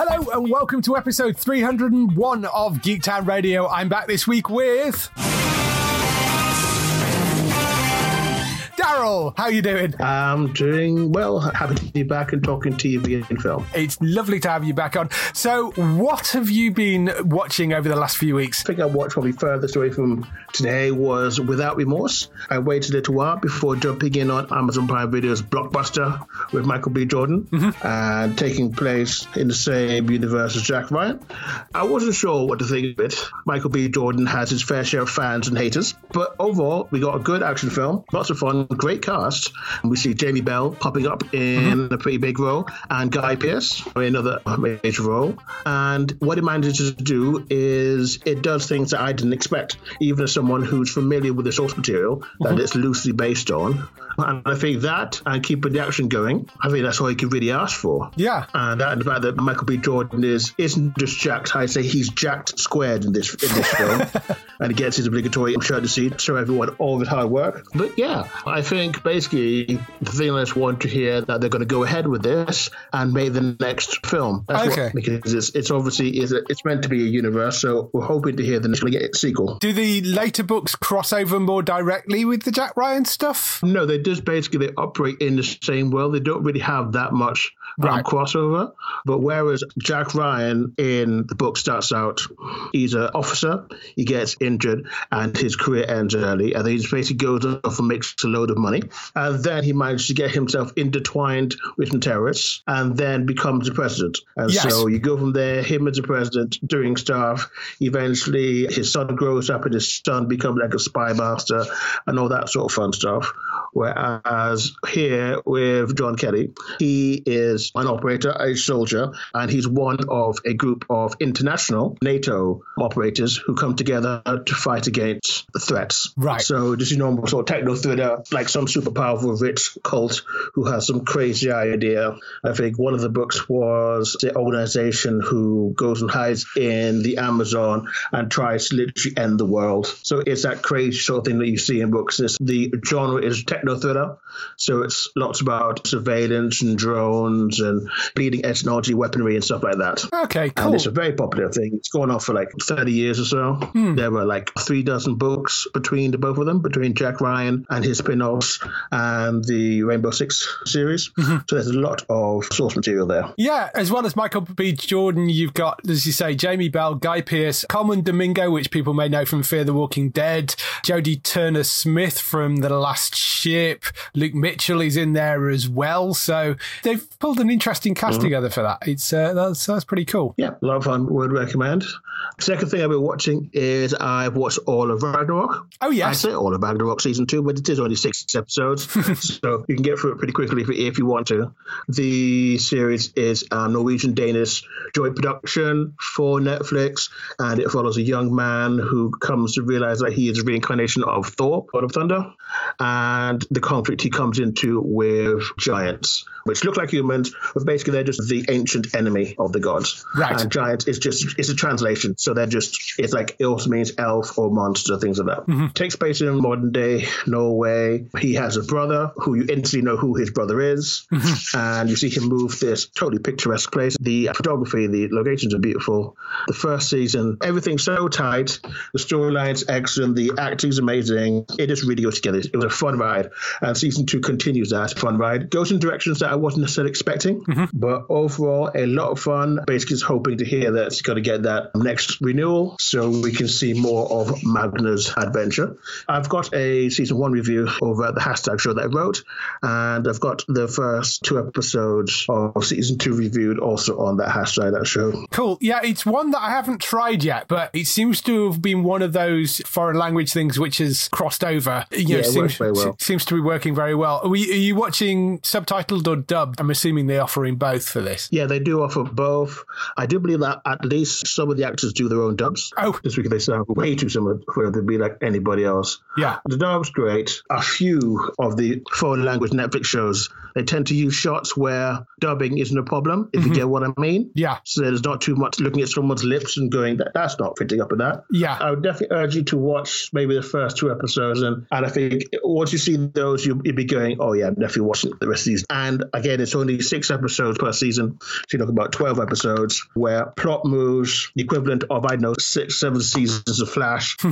Hello and welcome to episode 301 of Geektown Radio. I'm back this week with Darryl. How you doing? I'm doing well. Happy to be back and talking TV and film. It's lovely to have you back on. So, what have you been watching over the last few weeks? I think I watched probably furthest away from today was Without Remorse. I waited a little while before jumping in on Amazon Prime Video's Blockbuster with Michael B. Jordan mm-hmm. and taking place in the same universe as Jack Ryan. I wasn't sure what to think of it. Michael B. Jordan has his fair share of fans and haters, but overall, we got a good action film, lots of fun, great cast. We see Jamie Bell popping up in mm-hmm. a pretty big role and Guy Pearce in another major role. And what it manages to do is it does things that I didn't expect, even as someone who's familiar with the source material that mm-hmm. it's loosely based on. And I think that and keeping the action going, I think that's all you can really ask for. Yeah. And that and the fact that Michael B. Jordan is isn't just jacked, I say he's jacked squared in this in this film. and he gets his obligatory shirt to see show everyone all of his hard work. But yeah, I think basically the just want to hear that they're going to go ahead with this and make the next film. That's Okay. what, because it's, it's obviously is it's meant to be a universe, so we're hoping to hear the next get sequel. Do the later books cross over more directly with the Jack Ryan stuff? No, they just basically they operate in the same world. They don't really have that much um, Right. crossover. But whereas Jack Ryan in the book starts out, he's an officer, he gets injured, and his career ends early, and then he basically goes off and makes a load of money, and then he manages to get himself intertwined with some terrorists, and then becomes the president. And Yes. so you go from there, him as a president, doing stuff. Eventually, his son grows up, and his son becomes like a spy master, and all that sort of fun stuff. Whereas here with John Kelly, he is an operator, a soldier, and he's one of a group of international NATO operators who come together to fight against threats. Right. So this is normal sort of techno thriller, like some super powerful rich cult who has some crazy idea. I think one of the books was the organization who goes and hides in the Amazon and tries to literally end the world. So it's that crazy sort of thing that you see in books. It's, the genre is techno thriller, so it's lots about surveillance and drones and bleeding edge technology, weaponry, and stuff like that. Okay, cool. And it's a very popular thing. It's going on for like 30 years or so. Hmm. There were like three dozen books between the both of them, between Jack Ryan and his spin offs and the Rainbow Six series. Mm-hmm. So there's a lot of source material there. Yeah, as well as Michael B. Jordan, you've got, as you say, Jamie Bell, Guy Pearce, Colman Domingo, which people may know from Fear the Walking Dead, Jodie Turner Smith from The Last Ship, Luke Mitchell is in there as well. So they've pulled an interesting cast together for that. It's uh, that's that's pretty cool. Yeah, a lot of fun. Would recommend. Second thing I've been watching is I've watched all of Ragnarok. Oh I yes, say all of Ragnarok season two, but it is only six episodes, so you can get through it pretty quickly if, if you want to. The series is a Norwegian Danish joint production for Netflix, and it follows a young man who comes to realize that he is a reincarnation of Thor, God of Thunder, and the conflict he comes into with giants, which look like humans but basically they're just the ancient enemy of the gods. Right. And giant is just it's a translation, so they're just it's like it also means elf or monster, things like that. Mm-hmm. Takes place in modern day Norway. He has a brother who you instantly know who his brother is, mm-hmm. and you see him move this totally picturesque place. The photography, the locations are beautiful. The first season, everything's so tight. The storyline's excellent. The acting's amazing. It just really goes together. It was a fun ride, and season two continues that fun ride. Goes in directions that I wasn't necessarily expecting, mm-hmm. but overall, a lot of fun. Basically, just hoping to hear that it's going to get that next renewal, so we can see more of Magne's adventure. I've got a season one review over at the hashtag show that I wrote, and I've got the first two episodes of season two reviewed also on that hashtag that show. Cool. Yeah, it's one that I haven't tried yet, but it seems to have been one of those foreign language things which has crossed over. You know, Yeah, it seems, works very well. seems to be working very well. Are, we, are you watching subtitled or dubbed? I'm assuming they're offering both for this. Yeah, they do offer both. I do believe that at least some of the actors do their own dubs. Oh. Just because they sound way too similar for them to be like anybody else. Yeah. The dub's great. A few of the foreign language Netflix shows, they tend to use shots where dubbing isn't a problem, if you get what I mean. Mm-hmm. Yeah. So there's not too much looking at someone's lips and going, that, that's not fitting up with that. Yeah. I would definitely urge you to watch maybe the first two episodes. And, and I think once you see those, you'll, you'll be going, oh, yeah, I'm definitely watching the rest of these. And again, it's only six episodes per season. So you're talking about 12 episodes where plot moves the equivalent of, I don't know, six, seven seasons of Flash.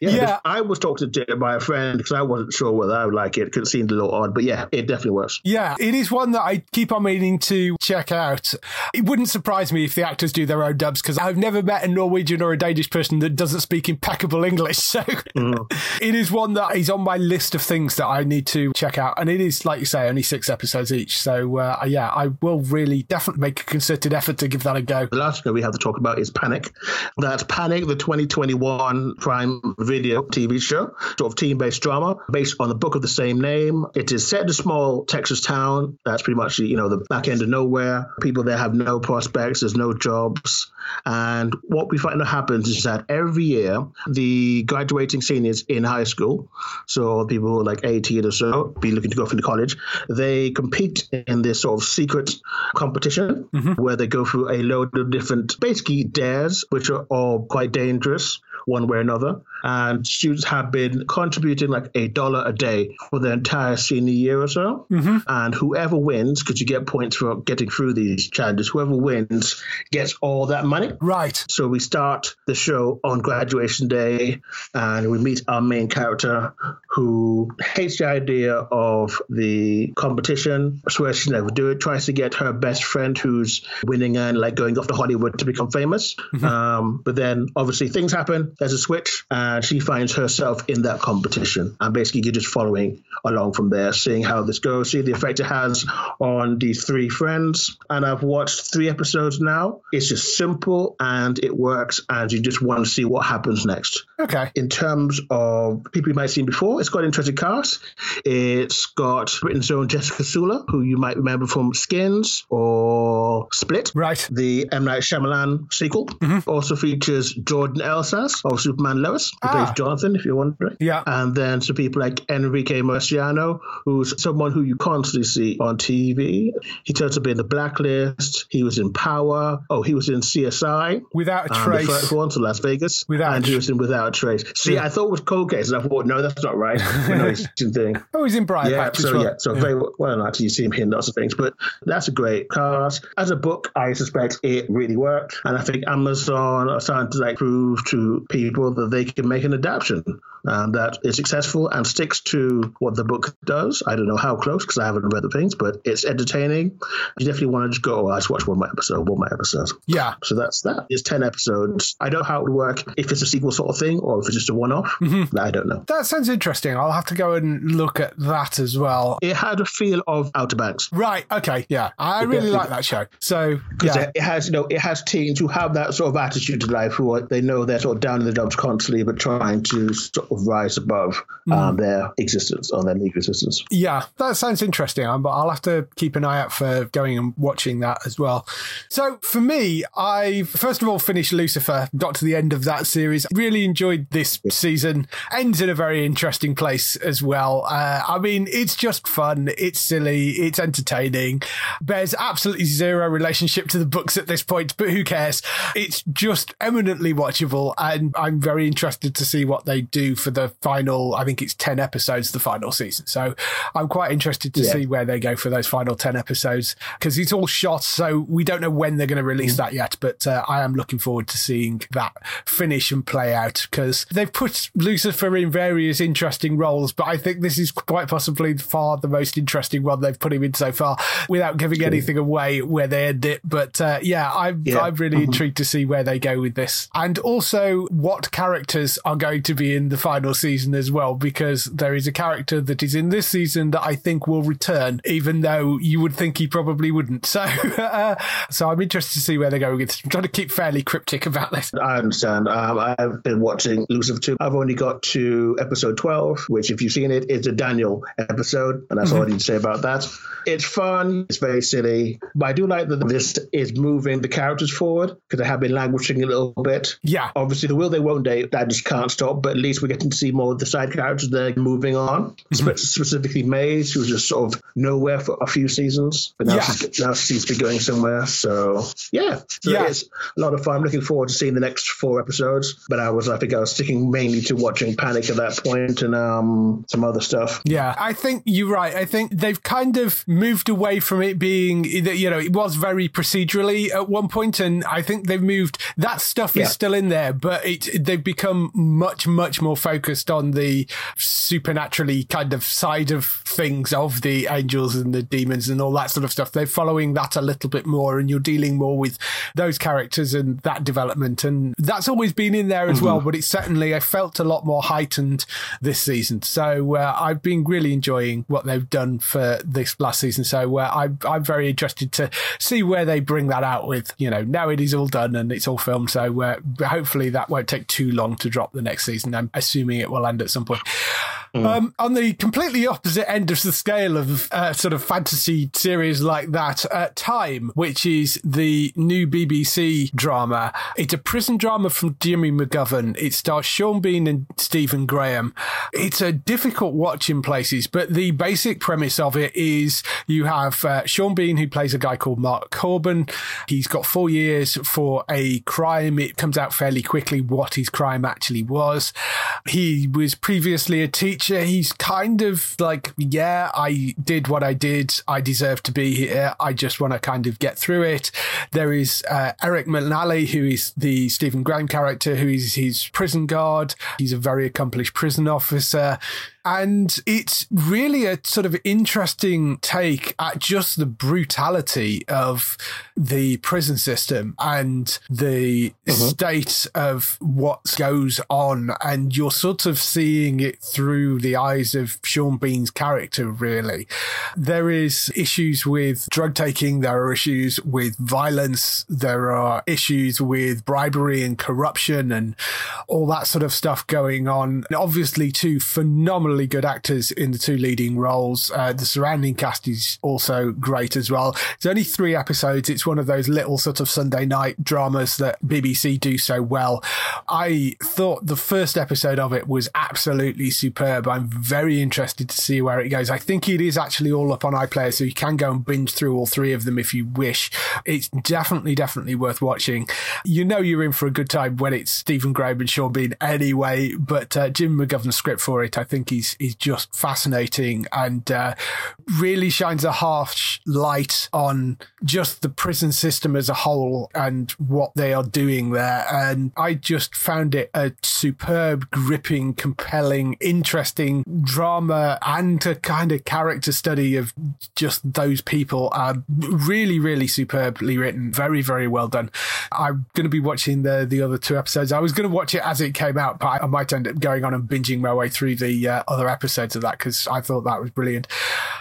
yeah. Yeah. I was talked to by a friend because I wasn't sure whether I would like it because it seemed a little odd. But yeah, it definitely works. Yeah, it is one that I keep on meaning to check out. It wouldn't surprise me if the actors do their own dubs because I've never met a Norwegian or a Danish person that doesn't speak impeccable English. So mm. it is one that is on my list of things that I need to check out. And it is, like you say, only six episodes each. So uh, yeah, I will really definitely make a concerted effort to give that a go. The last show we have to talk about is Panic. That's Panic, the 2021 Prime Video TV show, sort of team-based drama based on the book of the same name. It is set in a small Texas town. That's pretty much you know the back end of nowhere. People there have no prospects. There's no jobs. And what we find that happens is that every year the graduating seniors in high school, so people like 18 or so, be looking to go into college, they compete in this sort of secret competition mm-hmm. where they go through a load of different, basically dares, which are all quite dangerous one way or another. And students have been contributing like a dollar a day for the entire senior year or so. And whoever wins, because you get points for getting through these challenges, whoever wins gets all that money. Right. So we start the show on graduation day and we meet our main character who hates the idea of the competition, swears she'll never do it, tries to get her best friend who's winning and like going off to Hollywood to become famous. Um, but then obviously things happen, there's a switch, and she finds herself in that competition. And basically you're just following along from there, seeing how this goes, see the effect it has on these three friends. And I've watched three episodes now. It's just simple and it works, and you just want to see what happens next. Okay. In terms of people you might have seen before, it's got an interesting cast. It's got Britain's own Jessica Sula, who you might remember from Skins or Split. Right. The M. Night Shyamalan sequel mm-hmm. also features Jordan Elsass of Superman Lois, Ah. Jonathan, if you're wondering. Yeah. And then some people like Enrique Murciano, who's someone who you constantly see on TV. He turns up in The Blacklist. He was in Power. Oh, he was in CSI. Without a Um, the trace. first one to Las Vegas. Without a and he was in Without a Trace. See, I thought it was Cold Case, and I thought, no, that's not right. No, he's in thing. Oh, he's in Briar Yeah, Patch so well. yeah, so very well, well actually you see him here in lots of things, but that's a great cast. As a book, I suspect it really worked, and I think Amazon are starting to like prove to people that they can make an adaptation um, that is successful and sticks to what the book does. I don't know how close because I haven't read the things, but it's entertaining. You definitely want to just go, oh, I just watch one more episode, one more episode. Yeah. So that's that. It's 10 episodes. I don't know how it would work if it's a sequel sort of thing or if it's just a one off. I don't know. That sounds interesting. I'll have to go and look at that as well. It had a feel of Outer Banks. Right. Okay. Yeah. I really Yeah. like that show. So, Because yeah. it has, you know, it has teens who have that sort of attitude to life, who are, they know they're sort of down in the dumps constantly, but trying to sort rise above um, their existence or their legal existence. Yeah, that sounds interesting. But I'll have to keep an eye out for going and watching that as well. So for me, I first of all finished Lucifer, got to the end of that series, really enjoyed this season. Ends in a very interesting place as well. Uh, I mean, it's just fun, it's silly, it's entertaining. Bears absolutely zero relationship to the books at this point, but who cares? It's just eminently watchable, and I'm very interested to see what they do for the final. I think it's ten episodes, the final season. So I'm quite interested to yeah. see where they go for those final ten episodes because it's all shot, so we don't know when they're going to release mm. that yet. But uh, I am looking forward to seeing that finish and play out because they've put Lucifer in various interesting roles, but I think this is quite possibly far the most interesting one they've put him in so far without giving anything away where they end it. But uh, yeah, I'm, yeah. I'm really mm-hmm. intrigued to see where they go with this. And also what characters are going to be in the final season as well, because there is a character that is in this season that I think will return, even though you would think he probably wouldn't. So, uh, so I'm interested to see where they go with this. I'm trying to keep fairly cryptic about this. I understand. Um, I've been watching Lucifer 2. I've only got to episode 12, which, if you've seen it, is a Daniel episode. And that's mm-hmm. all I need to say about that. It's fun. It's very silly. But I do like that this is moving the characters forward because they have been languishing a little bit. Yeah. Obviously, the will they won't they, that just can't stop. But at least we're getting to see more of the side characters. They're moving on. Mm-hmm. Specifically, Maze, who was just sort of nowhere for a few seasons. But now, yeah. she's, now she seems to be going somewhere. So, yeah. So yeah. it's a lot of fun. I'm looking forward to seeing the next four episodes. But I was, I think I was sticking mainly to watching Panic at that point and um, some other stuff. Yeah. I think you're right. I think they've kind of moved away from it being, that you know, it was very procedurally at one point, and I think they've moved. That stuff yeah. is still in there, but it, they've become much, much more focused on the supernaturally kind of side of things of the angels and the demons and all that sort of stuff. They're following that a little bit more, and you're dealing more with those characters and that development, and that's always been in there as mm-hmm. well. But it's certainly I felt a lot more heightened this season, so uh, I've been really enjoying what they've done for this last season. So uh, I'm I'm very interested to see where they bring that out with. You know, now it is all done and it's all filmed, so uh, hopefully that won't take too long to drop the next season. I'm assuming it will end at some point. Mm. Um, on the completely opposite end of the scale of uh, sort of fantasy series like that, uh, Time, which is the new BBC drama. It's a prison drama from Jimmy McGovern. It stars Sean Bean and Stephen Graham. It's a difficult watch in places, but the basic premise of it is you have uh, Sean Bean, who plays a guy called Mark Cobden. He's got four years for a crime. It comes out fairly quickly what his crime actually was. He was previously a teacher he's kind of like, yeah, I did what I did. I deserve to be here. I just want to kind of get through it. There is uh, Eric McNally, who is the Stephen Graham character, who is his prison guard. He's a very accomplished prison officer. And it's really a sort of interesting take at just the brutality of the prison system and the mm-hmm. state of what goes on. And you're sort of seeing it through the eyes of Sean Bean's character, really. There is issues with drug taking. There are issues with violence. There are issues with bribery and corruption and all that sort of stuff going on. And obviously, two phenomenal phenomenally good actors in the two leading roles. Uh, the surrounding cast is also great as well. It's only three episodes. It's one of those little sort of Sunday night dramas that BBC do so well. I thought the first episode of it was absolutely superb. I'm very interested to see where it goes. I think it is actually all up on iPlayer, so you can go and binge through all three of them if you wish. It's definitely, definitely worth watching. You know you're in for a good time when it's Stephen Graham and Sean Bean anyway, but uh, Jim McGovern's script for it, I think he's is just fascinating and uh, really shines a harsh light on just the prison system as a whole and what they are doing there. And I just found it a superb, gripping, compelling, interesting drama and a kind of character study of just those people. are really, really superbly written. Very, very well done. I'm going to be watching the the other two episodes. I was going to watch it as it came out, but I, I might end up going on and binging my way through the uh, other episodes of that because I thought that was brilliant.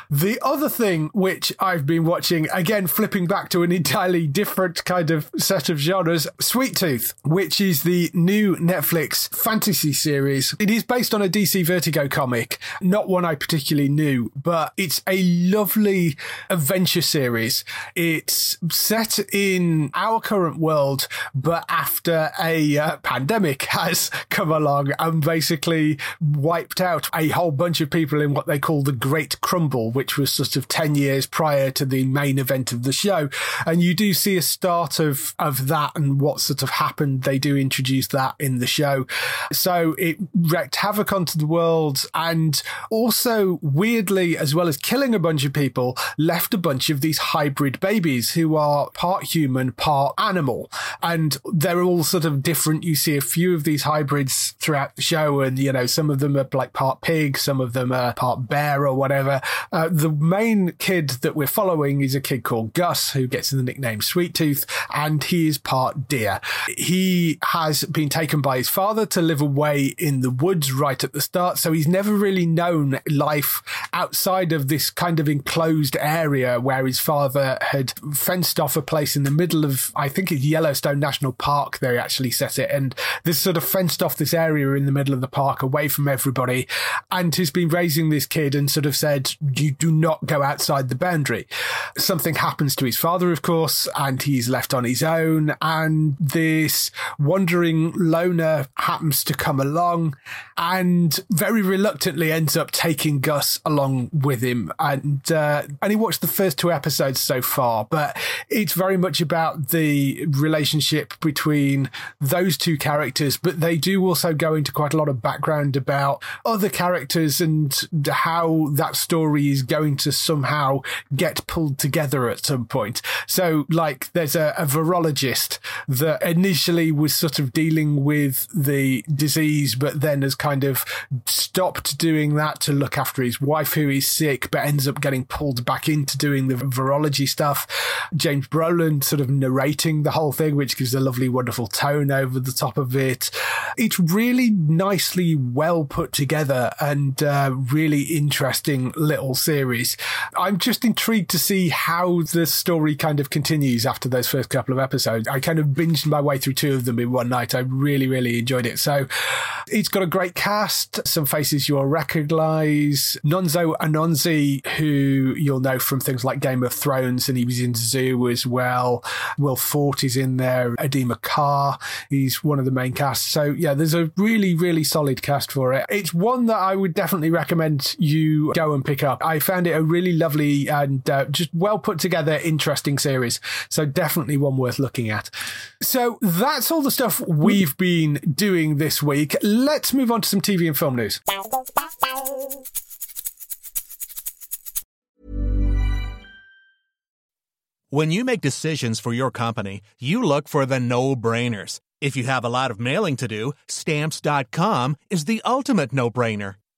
The other thing which I've been watching, again, flipping back to an entirely different kind of set of genres, Sweet Tooth, which is the new Netflix fantasy series. It is based on a DC Vertigo comic, not one I particularly knew, but it's a lovely adventure series. It's set in our current world, but after a uh, pandemic has come along and basically wiped out a whole bunch of people in what they call the Great Crumble, which was sort of 10 years prior to the main event of the show. And you do see a start of, of that and what sort of happened. They do introduce that in the show. So it wreaked havoc onto the world and also weirdly, as well as killing a bunch of people, left a bunch of these hybrid babies who are part human, part animal. And they're all sort of different. You see a few of these hybrids throughout the show and, you know, some of them are like part pig, some of them are part bear or whatever. Uh, the main kid that we're following is a kid called Gus, who gets the nickname Sweet Tooth, and he is part deer. He has been taken by his father to live away in the woods right at the start, so he's never really known life outside of this kind of enclosed area where his father had fenced off a place in the middle of, I think it's Yellowstone National Park, they actually set it, and this sort of fenced off this area in the middle of the park away from everybody, and has been raising this kid and sort of said, you do not go outside the boundary. Something happens to his father, of course, and he's left on his own. And this wandering loner happens to come along and very reluctantly ends up taking Gus along with him. And, uh, and he watched the first two episodes so far, but it's very much about the relationship between those two characters, but they do also go into quite a lot of background about other characters and how that story is going to somehow get pulled together at some point. So, like, there's a, a virologist that initially was sort of dealing with the disease, but then has kind of stopped doing that to look after his wife who is sick, but ends up getting pulled back into doing the virology stuff. James Brolin sort of narrating the whole thing, which gives a lovely, wonderful tone over the top of it. It's really nicely well put together and uh, really interesting little series. I'm just intrigued to see how the story kind of continues after those first couple of episodes. I kind of binged my way through two of them in one night. I really, really enjoyed it. So it's got a great cast, some faces you'll recognize. Nonso Anozie, who you'll know from things like Game of Thrones, and he was in Zoo as well. Will Forte is in there. Adeel Akhtar, he's one of the main cast. So yeah, there's a really, really solid cast for it. It's one that would definitely recommend you go and pick up. I found it a really lovely and uh, just well put together, interesting series. So definitely one worth looking at. So that's all the stuff we've been doing this week. Let's move on to some TV and film news. When you make decisions for your company, you look for the no brainers. If you have a lot of mailing to do, stamps.com is the ultimate no brainer.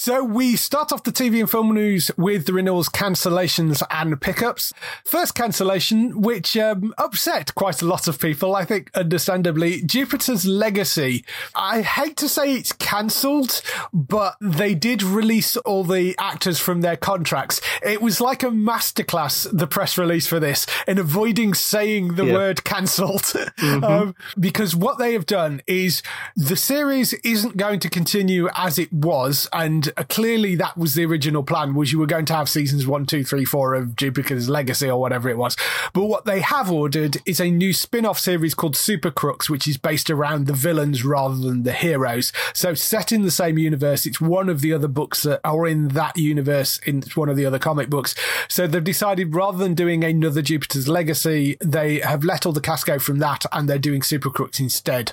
So we start off the TV and film news with the renewals, cancellations, and pickups. First cancellation, which um, upset quite a lot of people, I think, understandably, Jupiter's Legacy. I hate to say it's cancelled, but they did release all the actors from their contracts. It was like a masterclass, the press release for this, in avoiding saying the Yeah. word cancelled. um, because what they have done is the series isn't going to continue as it was, and uh, clearly that was the original plan, was you were going to have seasons one, two, three, four of Jupiter's Legacy or whatever it was. But what they have ordered is a new spin-off series called Super Crooks, which is based around the villains rather than the heroes. So set in the same universe, it's one of the other books that are in that universe, in one of the other comic books. So they've decided rather than doing another Jupiter's Legacy, they have let all the cast go from that and they're doing Super Crooks instead.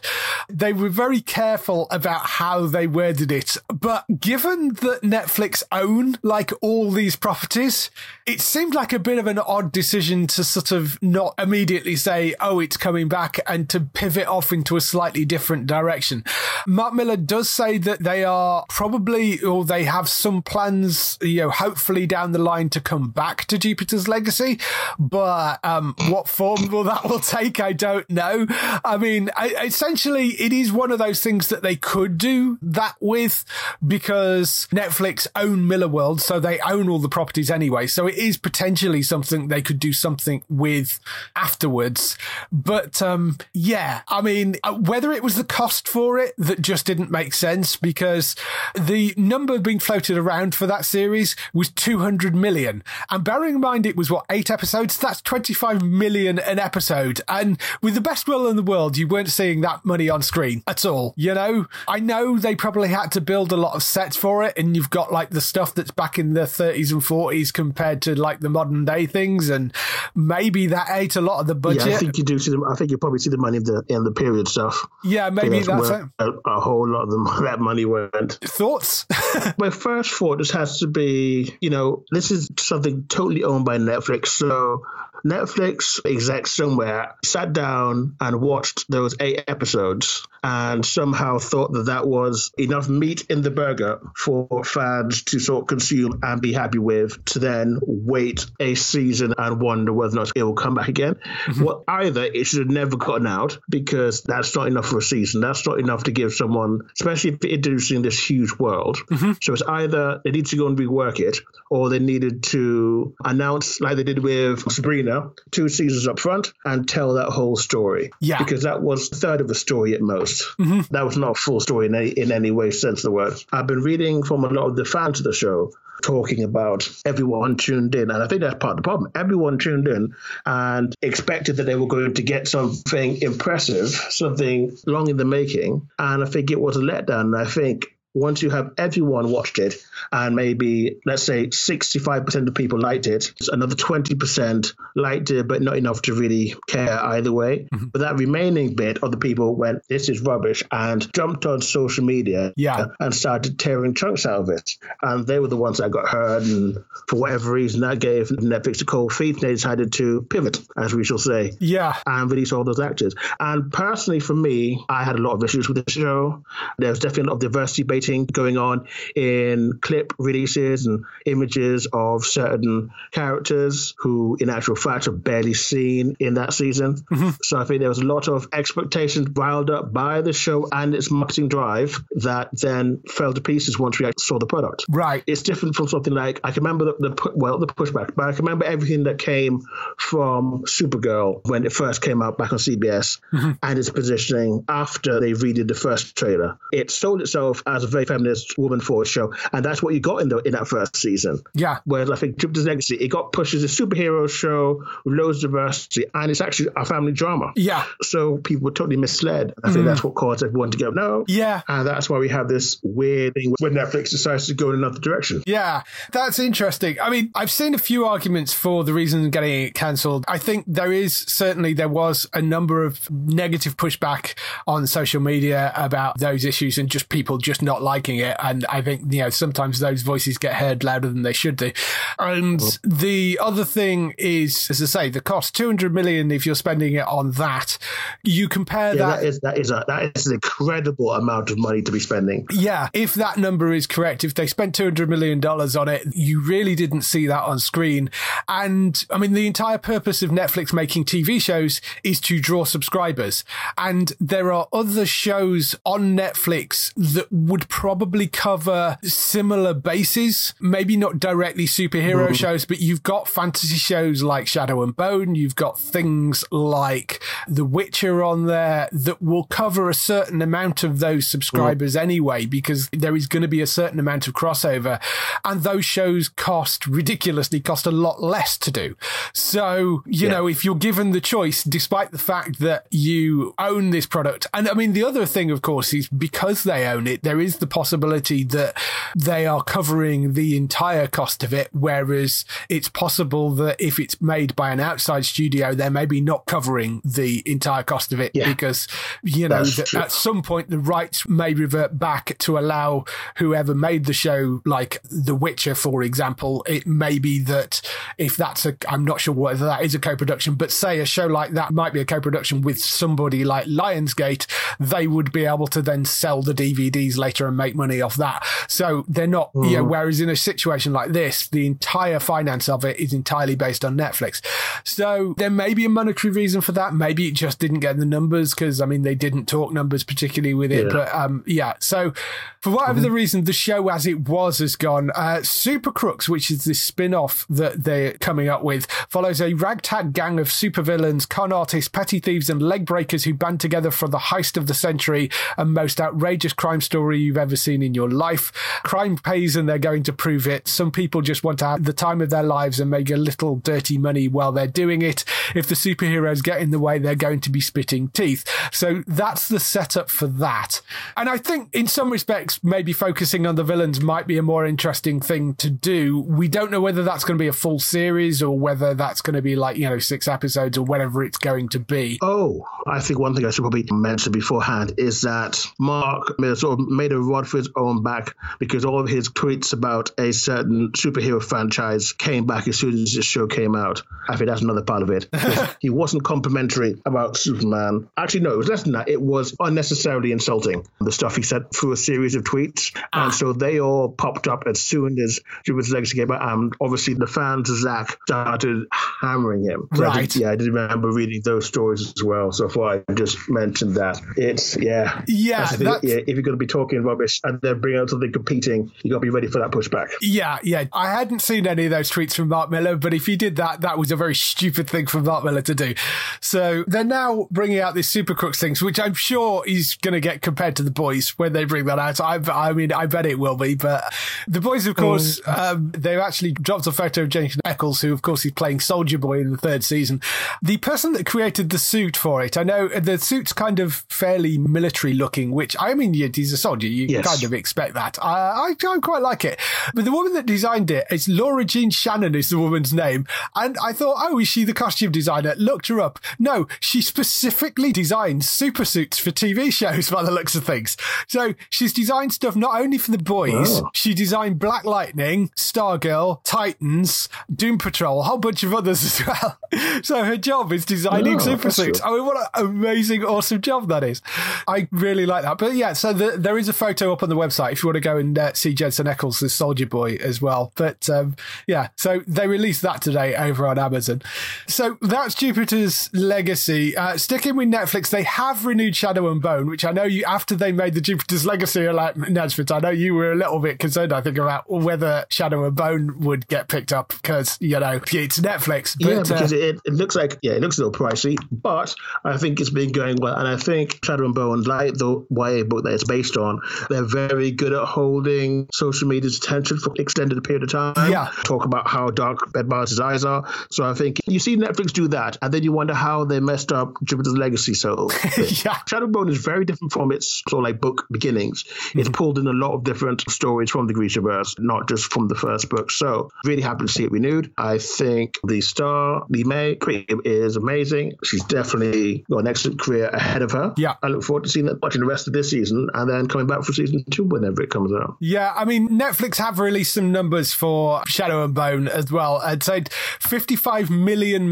They were very careful about how they worded it, but given that Netflix own like all these properties, it seemed like a bit of an odd decision to sort of not immediately say, oh, it's coming back and to pivot off into a slightly different direction. Mark Millar does say that they are probably, or they have some plans, you know, hopefully down the line to come back to Jupiter's Legacy. But um, what form will that will take, I don't know. I mean, I, essentially, it is one of those things that they could do that with because Netflix own Millarworld, so they own all the properties anyway. So it is potentially something they could do something with afterwards. But um, yeah, I mean, uh, whether it was the cost for it that just didn't make sense because the number being floated around for that series was 200 million. And bearing in mind it was what, eight episodes? That's 25 million an episode. And with the best will in the world, you weren't seeing that money on screen at all. You know, I know they probably had to build a lot of sets for it. And you've got like the stuff that's back in the 30s and 40s compared to like the modern day things. And maybe that ate a lot of the budget. Yeah, I think you do see them. I think you probably see the money in the in the period stuff. Yeah, maybe that's, that's a, a, whole lot of them, that money went. Thoughts? My first thought just has to be, you know, this is something totally owned by Netflix. So Netflix exec somewhere sat down and watched those eight episodes and somehow thought that that was enough meat in the burger for fans to sort of consume and be happy with to then wait a season and wonder whether or not it will come back again. Mm-hmm. Well, either it should have never gotten out because that's not enough for a season. That's not enough to give someone, especially if introducing this huge world. Mm-hmm. So it's either they need to go and rework it or they needed to announce, like they did with Sabrina, two seasons up front and tell that whole story. Yeah. Because that was a third of a story at most. Mm-hmm. That was not a full story in any, in any way, sense of the word. I've been reading from a lot of the fans of the show talking about everyone tuned in. And I think that's part of the problem. Everyone tuned in and expected that they were going to get something impressive, something long in the making. And I think it was a letdown. And I think once you have everyone watched it and maybe let's say 65% of people liked it another 20% liked it but not enough to really care either way. Mm-hmm. but that remaining bit of the people went this is rubbish and jumped on social media yeah. and started tearing chunks out of it. And they were the ones that got heard and for whatever reason that gave netflix a cold feet and they decided to pivot as we shall say yeah. and release all those actors. And personally for me i had a lot of issues with the show. There's definitely a lot of diversity baiting going on in clip releases and images of certain characters who, in actual fact, are barely seen in that season. Mm-hmm. So I think there was a lot of expectations riled up by the show and its marketing drive that then fell to pieces once we saw the product. Right. It's different from something like I can remember the, the well the pushback, but I can remember everything that came from Supergirl when it first came out back on CBS mm-hmm. and its positioning after they redid the first trailer. It sold itself as a very feminist woman force show, and that's what you got in the in that first season. Yeah. Whereas I think Jupiter's Legacy, it got pushed as a superhero show with loads of diversity, and it's actually a family drama. Yeah. So people were totally misled. I think mm. that's what caused everyone to go no. Yeah. And that's why we have this weird thing when Netflix decides to go in another direction. Yeah, that's interesting. I mean, I've seen a few arguments for the reason getting it cancelled. I think there is certainly there was a number of negative pushback on social media about those issues and just people just not liking it. And I think, you know, sometimes those voices get heard louder than they should do. And the other thing is, as I say, the cost 200 million if you're spending it on that. You compare yeah, that. That is, that, is a, that is an incredible amount of money to be spending. Yeah. If that number is correct, if they spent $200 million on it, you really didn't see that on screen. And I mean, the entire purpose of Netflix making TV shows is to draw subscribers. And there are other shows on Netflix that would probably cover similar bases. Maybe not directly superhero mm. shows, but you've got fantasy shows like Shadow and Bone. You've got things like The Witcher on there that will cover a certain amount of those subscribers mm. anyway, because there is going to be a certain amount of crossover. And those shows cost ridiculously, cost a lot less to do. So, you yeah. know, if you're given the choice, despite the fact that you own this product, and I mean, the other thing, of course, is because they own it, there is the possibility that they are covering the entire cost of it, Whereas it's possible that if it's made by an outside studio, they're maybe not covering the entire cost of it Yeah. because, you know, at some point the rights may revert back to allow whoever made the show, like The Witcher, for example, it may be that if that's a, I'm not sure whether that is a co-production, but say a show like that might be a co-production with somebody like Lionsgate, they would be able to then sell the DVDs later and make money off that. So they're not, you know, whereas in a situation like this, the entire finance of it is entirely based on Netflix. So there may be a monetary reason for that. Maybe it just didn't get the numbers because, I mean, they didn't talk numbers particularly with it. Yeah. But um, yeah, so for whatever the reason, the show as it was has gone. Uh, Super Crooks, which is this spin off that they're coming up with, follows a ragtag gang of supervillains, con artists, petty thieves, and leg breakers who band together for the heist of the century and most outrageous crime story you've ever seen in your life. Crime pays and they're going to prove it. Some people just want to have the time of their lives and make a little dirty money while they're doing it. If the superheroes get in the way, they're going to be spitting teeth. So that's the setup for that. And I think in some respects, maybe focusing on the villains might be a more interesting thing to do. We don't know whether that's going to be a full series or whether that's going to be like, you know, six episodes or whatever it's going to be. Oh, I think one thing I should probably mention beforehand is that Mark made, sort of made a rod for his own back because all of his tweets about a certain superhero franchise came back as soon as the show came out. I think that's another part of it. he wasn't complimentary about Superman. Actually, no, it was less than that. It was unnecessarily insulting. The stuff he said through a series of tweets. And ah. so they all popped up as soon as Jupiter's Legacy came out. And obviously the fans, Zach, started hammering him. So I Right. did- yeah, I did remember reading those stories as well. So far, I just mentioned that. It's, yeah. Yeah, That's that's- yeah. If you're going to be talking rubbish and then bring out something competing, you've got to be ready for that pushback. Yeah, yeah. I hadn't seen any of those tweets from Mark Millar, but if you did that, that was a very stupid thing for Mark Millar to do. So they're now bringing out this Super Crooks things, which I'm sure is going to get compared to the boys when they bring that out. I, I mean, I bet it will be. But the boys, of course, um, they've actually dropped a photo of Jensen Ackles, who, of course, is playing Soldier Boy in the third season. The person that created the suit for it, I know the suit's kind of fairly military looking, which I mean, he's a soldier. You Yes. kind of expect that. Uh, I, I quite like it. But the woman that designed it, it's Laura Jean Shannon is the woman's name. And I thought, oh, is she the costume designer? Looked her up. No, she specifically designed super suits for TV shows by the looks of things. So she's designed stuff not only for the boys, Oh. she designed Black Lightning, Stargirl, Titans, Doom Patrol, a whole bunch of others as well. so her job is designing Oh, super suits. cool. I mean, what an amazing, awesome job that is. I really like that. But yeah, so the, there is a photo up on the website if you want to go and uh, see Jensen Ackles, the Soldier Boy, as well. But um, yeah, so they released that today over on Amazon. So that's Jupiter's Legacy. Uh, sticking with Netflix, they have renewed Shadow and Bone, which I know you, after they made the Jupiter's Legacy, like, Nesbitt, I know you were a little bit concerned, I think, about whether Shadow and Bone would get picked up because, you know, it's Netflix. But, yeah, uh, because it, it looks like yeah, it looks a little pricey, but I think it's been going well, and I think Shadow and Bone, like the YA book that it's based on, they're very good at holding social media's attention for extended period of time. Yeah. talk about how dark Ben Barnes' eyes are. So I think you see Netflix do that, and then you wonder how they messed up Jupiter's Legacy. So yeah. Shadow Bone is very different from its sort of like book beginnings. Mm-hmm. It's pulled in a lot of different stories from the Grishaverse, not just from the first book. So really happy to see it renewed. I think the star, Lee May, is amazing. She's definitely got an excellent career ahead of her. Yeah. I look forward to seeing that watching the rest of this season and then coming back for season two whenever it comes out. Yeah, I mean, Netflix have released some numbers for Shadow and Bone as well. I'd say 55 million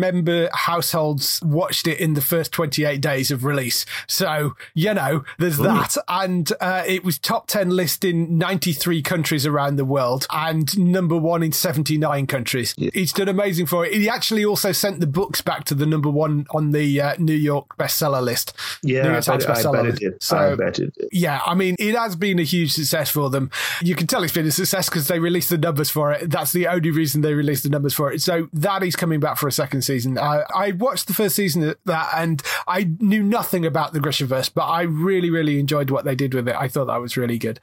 households watched it in the first 28 days of release. So, you know, there's that. And uh, it was top 10 list in 93 countries around the world and number one in 79 countries. He's done amazing for it. He actually also sent the books back to the number one on the uh, New York bestseller list. Yeah, I York Times bestseller list. So, I bet it did. yeah, I mean, it has been a huge success for them. You can tell it's been a success because they released the numbers for it. That's the only reason they released the numbers for it. So that is coming back for a second season. I, I watched the first season of that and I knew nothing about the Grishaverse, but I really, really enjoyed what they did with it. I thought that was really good.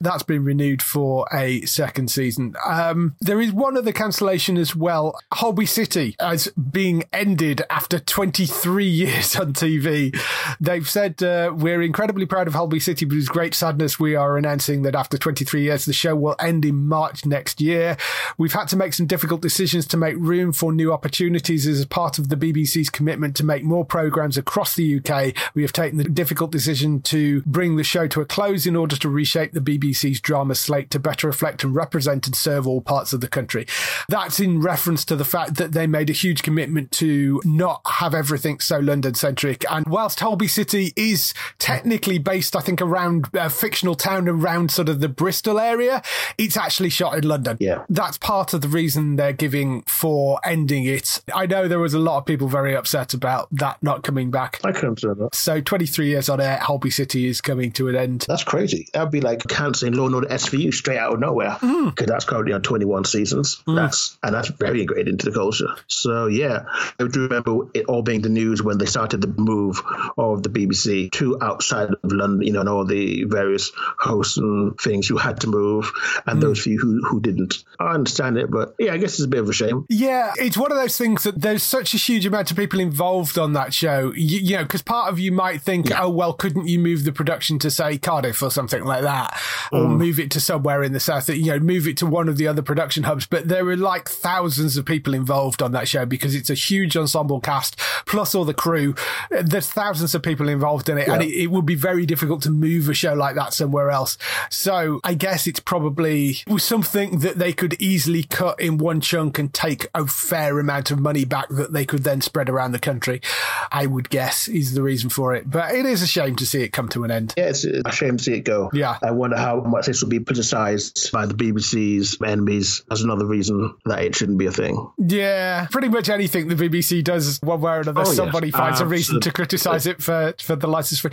That's been renewed for a second season. Um, there is one other cancellation as well. Holby City as being ended after 23 years on TV. They've said, uh, we're incredibly proud of Holby City, but with great sadness, we are announcing that after 23 years, the show will end in March next year. We've had to make some difficult decisions to make room for new opportunities as part of the BBC's commitment to make more programs across the UK. We have taken the difficult decision to bring the show to a close in order to reshape the BBC's drama slate to better reflect and represent and serve all parts of the country. That's in reference to the fact that they made a huge commitment to not have everything so London centric. And whilst Holby City is technically based, I think, around a fictional town around sort of the Bristol area, it's actually shot in London. Yeah. That's part of the reason they're giving for ending it. I know there was a lot of people very upset about that not coming back. I can understand that. So 23 years on air, Holby City is coming to an end. That's crazy. That'd be like cancelling Law and Order SVU straight out of nowhere hmm. because that's currently on 21 seasons. Hmm. That's and that's very ingrained into the culture. So yeah, I do remember it all being the news when they started the move of the BBC to outside of London. You know, and all the various hosts and things you had to move, and hmm. those few who who didn't. I understand it, but yeah, I guess it's a bit of a shame. Yeah, it's one of those things that there's such a huge amount of people involved on that show. You, you know, because part of you might think, oh, well, couldn't you move the production to, say, Cardiff or something like that? Or mm. move it to somewhere in the south, you know, move it to one of the other production hubs. But there are like thousands of people involved on that show because it's a huge ensemble cast, plus all the crew. There's thousands of people involved in it. And it, it would be very difficult to move a show like that somewhere else. So I guess it's probably something that they could easily cut in one chunk and take a fair amount of money back that they could then spread around the country. I would guess is the reason for it. But it is a shame to see it come to an end. Yeah, it's a shame to see it go. Yeah. I wonder how much this will be politicized by the BBC's enemies as another reason that it shouldn't be a thing. Yeah, pretty much anything the BBC does one way or another, Oh, yes. somebody finds a reason to criticise it for, for the license free.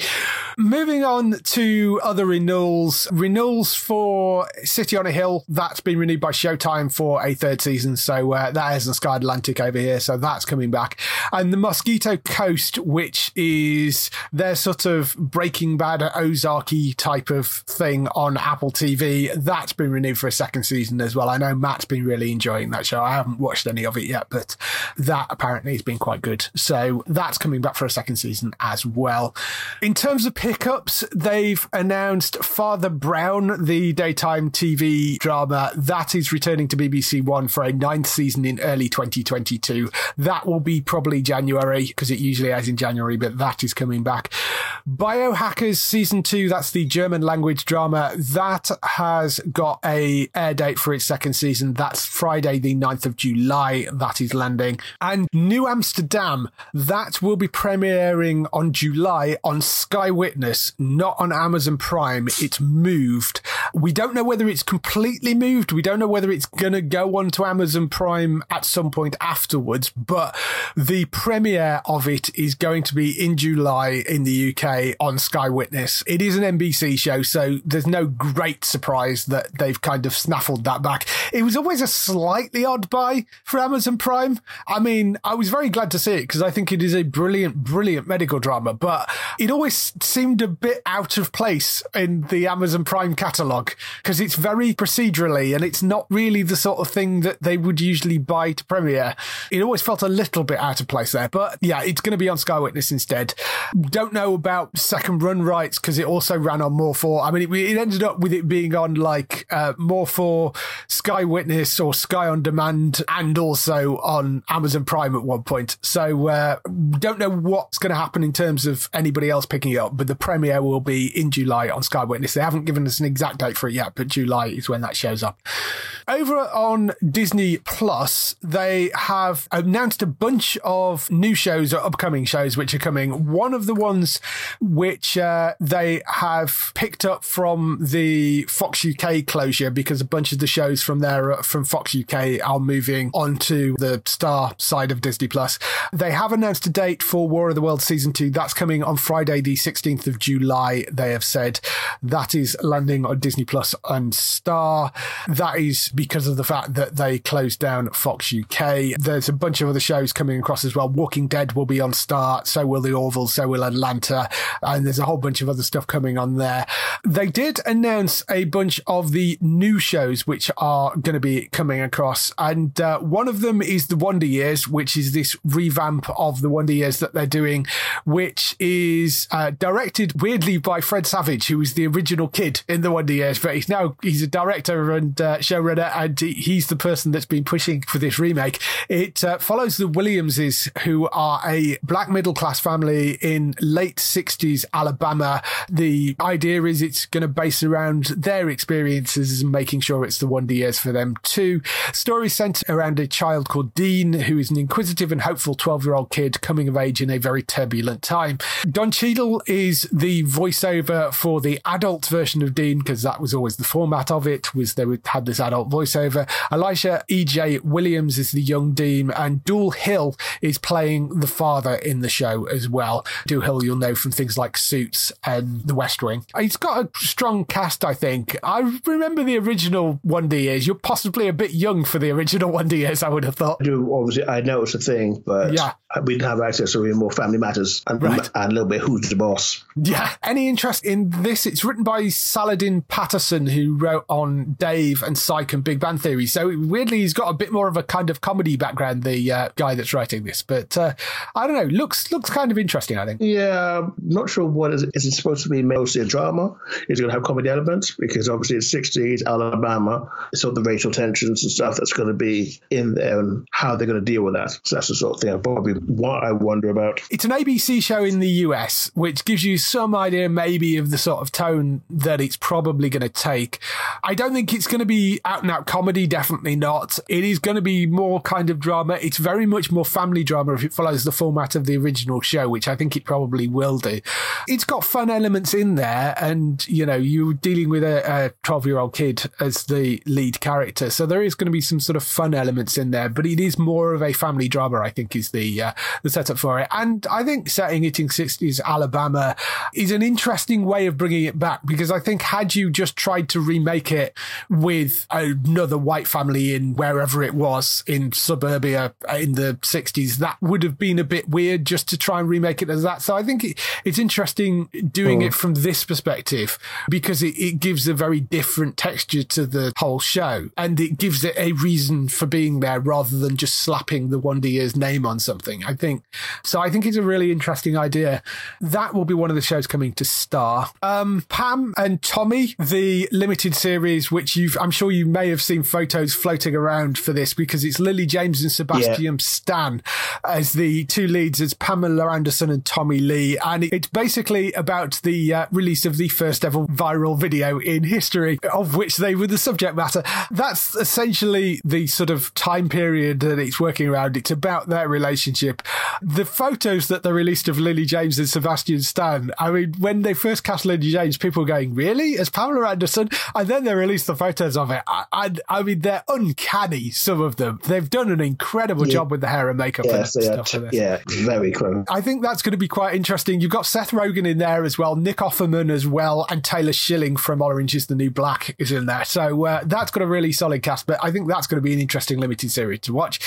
Moving on to other renewals. Renewals for City on a Hill, that's been renewed by Showtime for a third season. So uh, that is on Sky Atlantic over here. So that's coming back. And the Mosquito Coast, which is their sort of Breaking Bad Ozarky type of thing on Apple TV, that's been renewed for a second season as well. I know Matt's been really enjoying that show. I haven't watched any of it yet, but that apparently has been quite good. So that's coming back for a second season as well. In terms of pickups, they've announced Father Brown, the daytime TV drama, that is returning to BBC One for a ninth season in early 2022. That will be probably January because it usually is in January, but that is coming back. Biohackers season two, that's the German language drama, that has got a air date for its second season. That's Friday, the 9th of July. That is landing. And New Amsterdam, that will be premiering on July on Sky Witness, not on Amazon Prime. It's moved. We don't know whether it's completely moved. We don't know whether it's going to go on to Amazon Prime at some point afterwards, but the premiere of it is going to be in July in the UK on Sky Witness. It is an NBC show, so there's no great surprise that they've kind of snaffled that back. It was always a slightly odd buy for Amazon Prime. I mean, I was very glad to see it because I think it is a brilliant, brilliant medical drama, but it always seemed a bit out of place in the Amazon Prime catalogue because it's very procedurally and it's not really the sort of thing that they would usually buy to premiere. It always felt a little bit out of place there, but yeah, it's going to be on Sky Witness instead. Don't know about second run rights because it also ran on more for. I mean, it, it ended up with it being on like uh, more for Sky Witness or Sky on Demand and also on Amazon Prime at one point. So uh, don't know what's going to happen in terms of anybody else picking it up, but the premiere will be in July on Sky Witness. They haven't given us an exact date for it yet, but July is when that shows up. Over on Disney Plus, they have announced a bunch of new shows or upcoming shows which are coming. One of the ones which uh, they have picked up from the Fox UK closure because a bunch of the shows from there from Fox UK are moving onto the Star side of Disney Plus. They have announced a date for War of the Worlds season two. That's coming on Friday, the 16th of July. They have said that is landing on Disney Plus and Star. That is because of the fact that they closed down Fox UK. There's a bunch of other shows coming across as well. Walking Dead will be on Star, So will The Orville. So will Atlanta. And there's a whole bunch of other stuff coming on there. They did announce a bunch of the new shows which are going to be coming across. And uh, one of them is The Wonder Years, which is this revamp of The Wonder Years that they're doing, which is uh, directed weirdly by Fred Savage, who was the original kid in The Wonder Years, but he's now he's a director and uh, showrunner, and he's the person that's been pushing for this remake. It uh, the Williamses, who are a black middle class family in late 60s Alabama. The idea is it's going to base around their experiences and making sure it's the Wonder Years for them too. Story centered around a child called Dean, who is an inquisitive and hopeful 12 year old kid coming of age in a very turbulent time. Don Cheadle is the voiceover for the adult version of Dean because that was always the format of it was they had this adult voiceover. Elisha E.J. Williams is the young Dean and Dule Hill is playing the father in the show as well. Dule Hill you'll know from things like Suits and The West Wing. He's got a strong cast, I think. I remember the original Wonder Years. You're possibly a bit young for the original Wonder Years, I would have thought. I do obviously I know it's a thing, but Yeah. we didn't have access to more family matters and, Right. and a little bit who's the boss. Yeah. Any interest in this? It's written by Saladin Patterson, who wrote on Dave and Psych and Big Bang Theory. So weirdly, he's got a bit more of a kind of comedy background, the uh, guy that's writing this. But uh, I don't know. Looks looks kind of interesting. I think. Yeah, I'm not sure what is it. Is it supposed to be mostly a drama? Is it going to have comedy elements? Because obviously it's 60s Alabama, so the racial tensions and stuff that's going to be in there and how they're going to deal with that. So that's the sort of thing I probably what I wonder about. It's an ABC show in the US, which gives you some idea maybe of the sort of tone that it's probably going to take. I don't think it's going to be out and out comedy, definitely not. It is going to be more kind of drama. It's very much more family drama if it follows the format of the original show, which I think it probably will do. It's got fun elements in there, and you know, you're dealing with a 12 year old kid as the lead character. So there is going to be some sort of fun elements in there, but it is more of a family drama, I think, is the, uh, the setup for it. And I think setting it in 60s Alabama is an interesting way of bringing it back because I think had you just tried to remake it with another white family in wherever it was in suburbia in the 60s, that would have been a bit weird just to try and remake it as that. So I think it, it's interesting doing it from this perspective because it, it gives a very different texture to the whole show and it gives it a reason for being there rather than just slapping the Wonder Years name on something. I think so. I think it's a really interesting idea. That will be one of the shows coming to Star. Um, Pam and Tommy, the limited series, which you've, I'm sure you may have seen photos floating around for this because it's Lily James and Sebastian Stan as the two leads as Pamela Anderson and Tommy Lee. And it's basically about the uh, release of the first ever viral video in history of which they were the subject matter. That's essentially the sort of time period that it's working around. It's about their relationship. The photos that they released of Lily James and Sebastian Stan, I mean, when they first cast Lily James, people were going, really? As Pamela Anderson? And then they released the photos of it. I, I, I mean, they're uncanny, some of them. They've done an incredible job with the hair and makeup Yes, and are. stuff. for this. Yeah, very close. I think that's going to be quite interesting. You've got Seth Rogen in there as well, Nick Offerman as well, and Taylor Schilling from Orange is the New Black is in there. So uh, that's got a really solid cast, but I think that's going to be an interesting limited series to watch.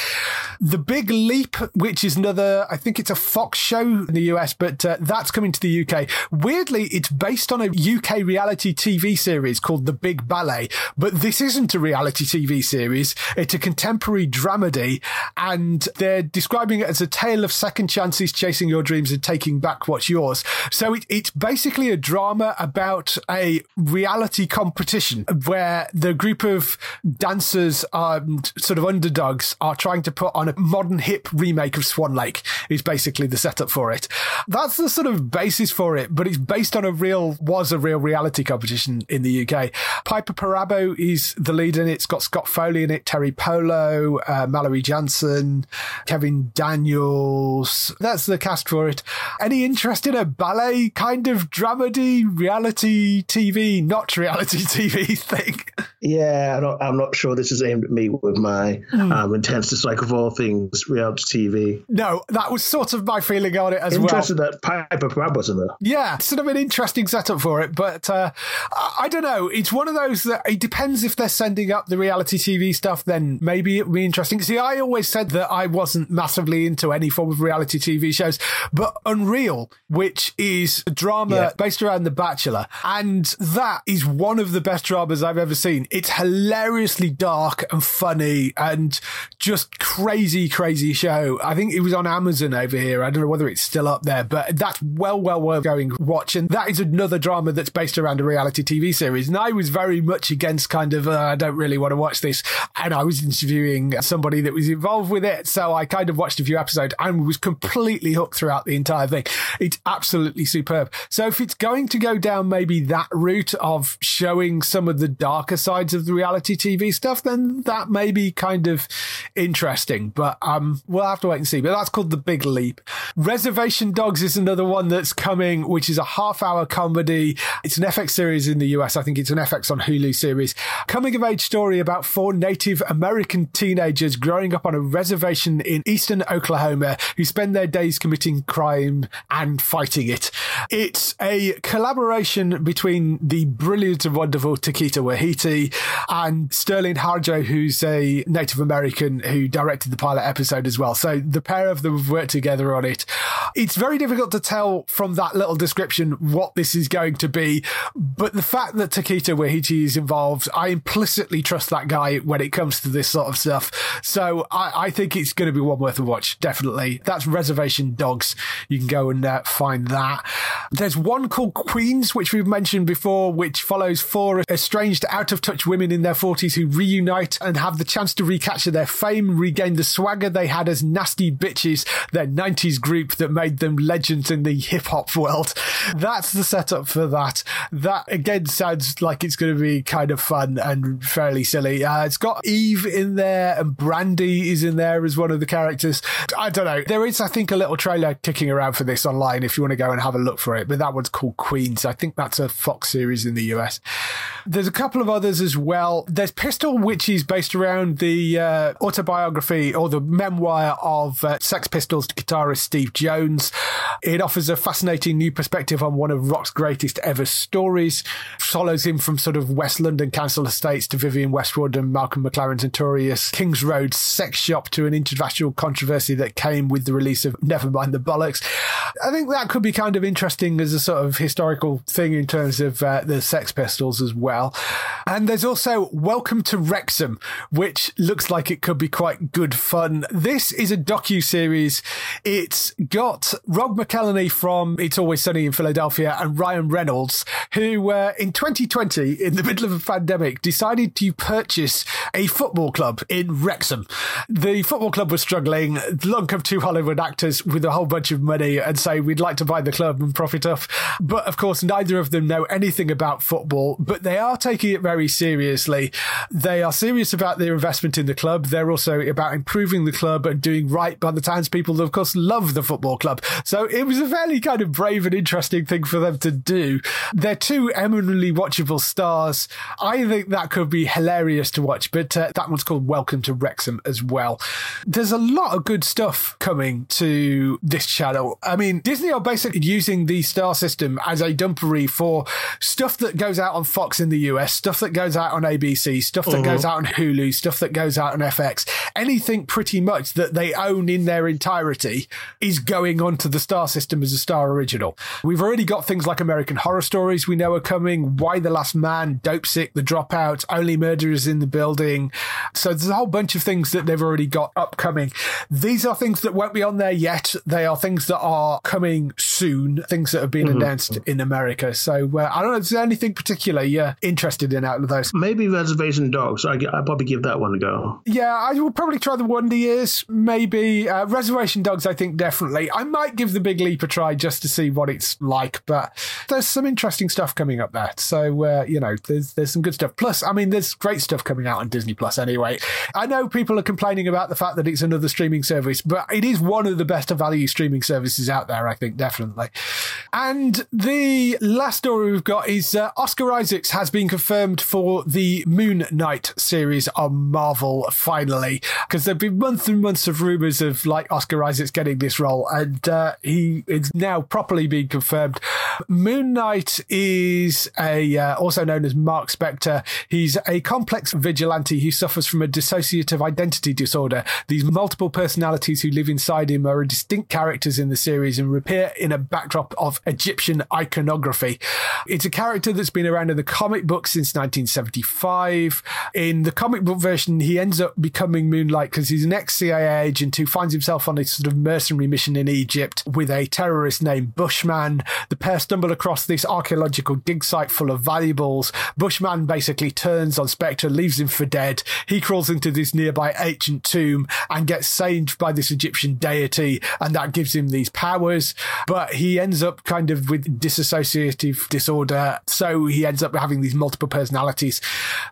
The Big Leap, which is another, I think it's a Fox show in the US, but uh, that's coming to the UK. Weirdly, it's based on a UK reality TV series called The Big Ballet, but this isn't a reality TV series. It's a contemporary dramedy, and they're describing it as a tale of second chances, chasing your dreams, and taking back what's yours. So it, it's basically a drama about a reality competition where the group of dancers, um, sort of underdogs, are trying to put on a modern hip remake of Swan Lake. Is basically the setup for it. That's the sort of basis for it, but it's based on a real was a real reality competition in the UK. Piper Perabo is the lead in it. It's got Scott Foley in it, Teri Polo, uh, Mallory Jansen, Kevin Daniels. That's the cast for it. Any interest in a ballet kind of dramedy reality TV, not reality TV thing? Yeah, I don't, I'm not sure this is aimed at me with my um, intense dislike of all things reality TV. No, that was sort of my feeling on it as well. Interested well. that Piper Crab was in there. Yeah, sort of an interesting setup for it, but uh, I don't know. It's one of those that it depends if they're sending up the reality TV stuff. Then maybe it would be interesting. See, I always said that I wasn't massively into any form of reality TV shows, but Unreal, which is a drama Yeah. based around The Bachelor, and that is one of the best dramas I've ever seen. It's hilariously dark and funny and just crazy, crazy show. I think it was on Amazon over here. I don't know whether it's still up there, but that's well, well worth going watch. And that is another drama that's based around a reality TV series. And I was very much against kind of, uh, I don't really want to watch this. And I was interviewing somebody that was involved with it. So I kind of watched a few episodes and was completely hooked throughout the entire thing. It's absolutely superb. So if it's going to go down maybe that route of showing some of the darker sides of the reality TV stuff, then that may be kind of interesting. But um, we'll have to wait and see. But that's called The Big Leap. Reservation Dogs is another one that's coming, which is a half hour comedy. It's an FX series in the US. I think it's an FX on Hulu series. Coming of age story about four Native American teenagers growing up on a reservation in eastern Oklahoma who spend their days committing crime and fighting it. It's a collaboration between the brilliant and wonderful Taika Waititi and Sterling Harjo, who's a Native American who directed the pilot episode as well. So the pair of them have worked together on it. It's very difficult to tell from that little description what this is going to be, but the fact that Taika Waititi is involved, I implicitly trust that guy when it comes to this sort of stuff. So I, I think it's going to be one worth a watch, definitely. That's Reservation Dogs. You can go and uh, find that. There's one called Queens, which we've mentioned before, which follows four estranged, out of touch women in their 40s who reunite and have the chance to recapture their fame, regain the swagger they had as nasty bitches, their 90s group that made them legends in the hip hop world. That's the setup for that. That again sounds like it's going to be kind of fun and fairly silly. Uh, it's got Eve in there and Brandy is in there as one of the characters. I don't know. There is, I think, a little trailer kicking around for this online if you want to go and have a look for it. But that one's called Queens. I think that's a Fox series in the US. There's a couple of others as well. There's Pistol, which is based around the uh, autobiography or the memoir of uh, Sex Pistols guitarist Steve Jones. It offers a fascinating new perspective on one of rock's greatest ever stories. Follows him from sort of West London council estates to Vivienne Westwood and Malcolm McLaren's notorious Kings Road sex shop to an international controversy that came with the release of Nevermind the Bollocks. I think that could be kind of interesting as a sort of historical thing in terms of uh, the Sex Pistols as well. And there's also Welcome to Wrexham, which looks like it could be quite good fun. This is a docu series. It's got Rob McElhenney from It's Always Sunny in Philadelphia and Ryan Reynolds, who uh, in 2020, in the middle of a pandemic, decided to purchase a football club in Wrexham. The football club was struggling. Along come two Hollywood actors with a whole bunch of money and say, we'd like to buy the club and profit off. But of course, neither of them know anything about football, but they are taking it very seriously. They are serious about their investment in the club. They're also about improving the club and doing right by the townspeople that, of course, love the football club. So it was a fairly kind of brave and interesting thing for them to do. They're two eminently watchable stars. I think that could be hilarious to watch, but uh, that one's called Welcome to Wrexham as well. There's a lot of good stuff coming to this channel. I mean, Disney are basically using the star system as a dumpery for stuff that goes out on Fox in the US, stuff that goes out on ABC, stuff that goes out on Hulu, stuff that goes out on FX. Anything pretty much that they own in their entirety is going onto the star system as a star original. We've already got things like American Horror Stories we know are coming, Why the Last Man, Dopesick, The Dropout, Only Murderers in the Building. So there's a whole bunch of things that they've already got upcoming. These are things that won't be on there yet. They are things that are coming soon, things that have been announced in America. So uh, I don't know, is there anything particular you're interested in out of those? Maybe Reservation Dogs. I, I'd probably give that one a go. Yeah, I will probably try the Wonder Years, maybe. Uh, Reservation Dogs, I think definitely. I might give the Big Leap a try just to see what it's like, but there's some interesting stuff coming up there. So, uh, you know, there's there's some good stuff. Plus, I mean, there's great stuff coming out on Disney Plus anyway. I know people are complaining about the fact that it's another streaming service, but it is one of the best value streaming services out there, I think, definitely. definitely. And the last story we've got is uh, Oscar Isaacs has been confirmed for the Moon Knight series on Marvel finally, because there've been months and months of rumors of like Oscar Isaacs getting this role, and uh, he is now properly being confirmed. Moon Knight is a uh, also known as Mark Spector. He's a complex vigilante who suffers from a dissociative identity disorder. These multiple personalities who live inside him are distinct characters in the series and appear in a backdrop of Egyptian iconography. It's a character that's been around in the comic book since 1975. In the comic book version, he ends up becoming Moon Knight because he's an ex CIA agent who finds himself on a sort of mercenary mission in Egypt with a terrorist named Bushman. The pair stumble across this archaeological dig site full of valuables. Bushman basically turns on Spector, leaves him for dead. He crawls into this nearby ancient tomb and gets saved by this Egyptian deity, and that gives him these powers. But he ends up kind of with dissociative disorder, so he ends up having these multiple personalities,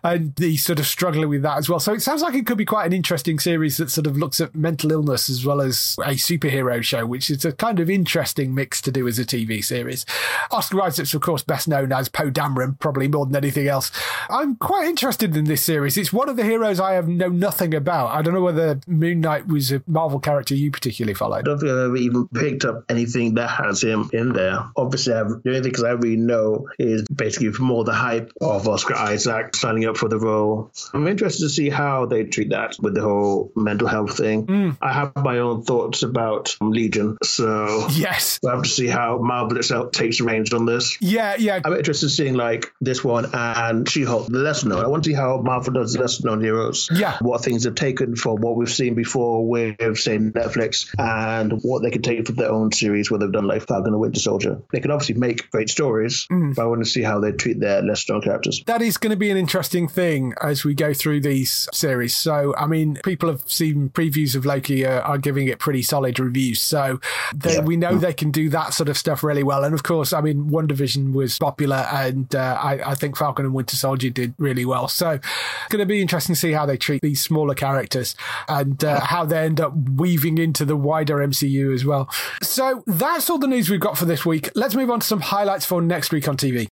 and he's sort of struggling with that as well. So it sounds like it could be quite an interesting series that sort of looks at mental illness as well as a superhero show, which is a kind of interesting mix to do as a TV series. Oscar Isaac's, of course, best known as Poe Dameron, probably more than anything else. I'm quite interested in this series. It's one of the heroes I have know nothing about. I don't know whether Moon Knight was a Marvel character you particularly followed. I don't think I've ever even picked up anything that has him in there. Obviously, I've, the only thing I really know is basically from all the hype of Oscar Isaac signing up for the role. I'm interested to see how they treat that with the whole mental health thing. Mm. I have my own thoughts about Legion, so yes, we'll have to see how Marvel itself takes range on this. Yeah, yeah. I'm interested in seeing like this one and She-Hulk, the lesser known. I want to see how Marvel does the lesser known heroes. Yeah. What things have taken from what we've seen before with, say, Netflix and what they can take from their own series where they've done like Falcon and Winter Soldier. They can obviously make great stories, Mm. but I want to see how they treat their lesser known characters. That is going to be an interesting thing as we go through these series. So, I mean, people have seen previews of Loki uh, are giving it pretty solid reviews. So, they, Yeah. we know they can do that sort of stuff really well. And of course, I mean, WandaVision was popular, and uh, I, I think Falcon and Winter Soldier did really well. So, it's going to be interesting to see how they treat these smaller characters and uh, how they end up weaving into the wider MCU as well. So, that's all the news we've got for this week. Let's move on to some highlights for next week on TV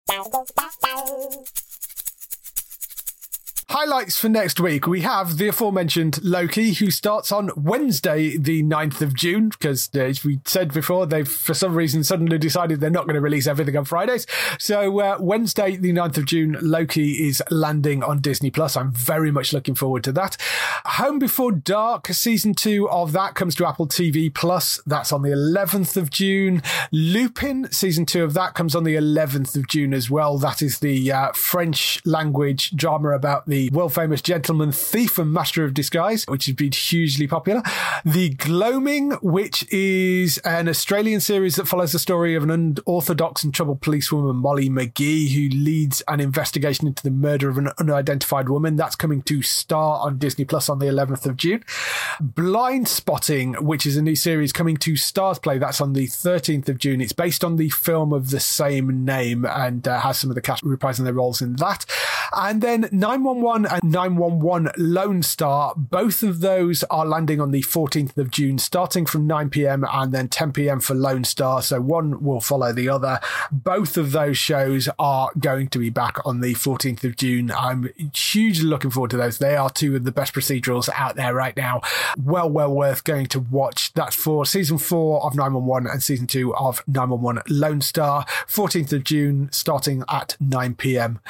love. Highlights for next week. We have the aforementioned Loki, who starts on Wednesday, the 9th of June, because uh, as we said before, they've for some reason suddenly decided they're not going to release everything on Fridays. So, uh, Wednesday, the 9th of June, Loki is landing on Disney Plus. I'm very much looking forward to that. Home Before Dark, season two of that comes to Apple TV Plus. That's on the 11th of June. Lupin, season two of that comes on the 11th of June as well. That is the uh, French language drama about the world famous gentleman thief and master of disguise, which has been hugely popular. The Gloaming, which is an Australian series that follows the story of an unorthodox and troubled policewoman, Molly McGee, who leads an investigation into the murder of an unidentified woman. That's coming to Star on Disney Plus on the 11th of June. Blindspotting, which is a new series coming to Starzplay. That's on the 13th of June. It's based on the film of the same name and uh, has some of the cast reprising their roles in that. And then 911 and 911 Lone Star, both of those are landing on the 14th of June, starting from 9 p.m. and then 10 p.m. for Lone Star. So one will follow the other. Both of those shows are going to be back on the 14th of June. I'm hugely looking forward to those. They are two of the best procedurals out there right now. Well, well worth going to watch. That's for season four of 911 and season two of 911 Lone Star, 14th of June, starting at 9 p.m.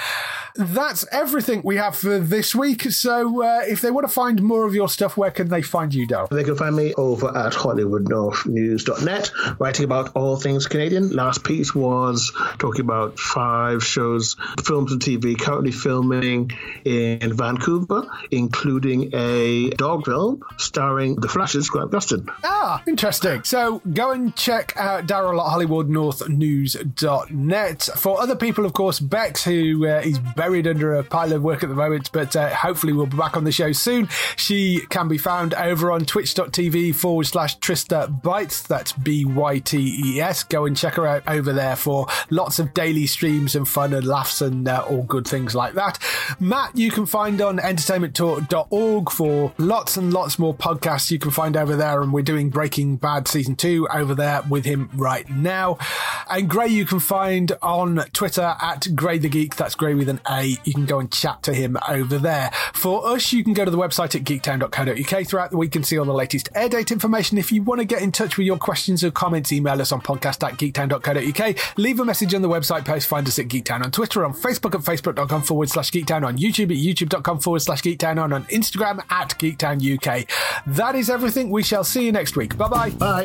That's everything we have for this week. So uh, if they want to find more of your stuff, where can they find you, Darryl? They can find me over at HollywoodNorthNews.net, writing about all things Canadian. Last piece was talking about five shows, films and TV currently filming in Vancouver, including a dog film starring the Flash's Grant Gustin. Ah, interesting. So go and check out Darryl at HollywoodNorthNews.net. For other people, of course, Bex, who uh, is buried under a pile of work at the moment, but uh, hopefully we'll be back on the show soon. She can be found over on twitch.tv forward slash Trista Bytes. That's B Y T E S. Go and check her out over there for lots of daily streams and fun and laughs and uh, all good things like that. Matt, you can find on entertainmenttalk.org for lots and lots more podcasts you can find over there. And we're doing Breaking Bad season two over there with him right now. And Gray, you can find on Twitter at Gray the Geek. That's Gray with an A. You can go and chat to him over there. For us, you can go to the website at geektown.co.uk throughout the week and see all the latest air date information. If you want to get in touch with your questions or comments, email us on podcast at geektown.co.uk. Leave a message on the website post. Find us at Geektown on Twitter, on Facebook at facebook.com forward slash geektown, on YouTube at youtube.com forward slash geektown, and on Instagram at geektown UK. That is everything. We shall see you next week. Bye-bye. Bye.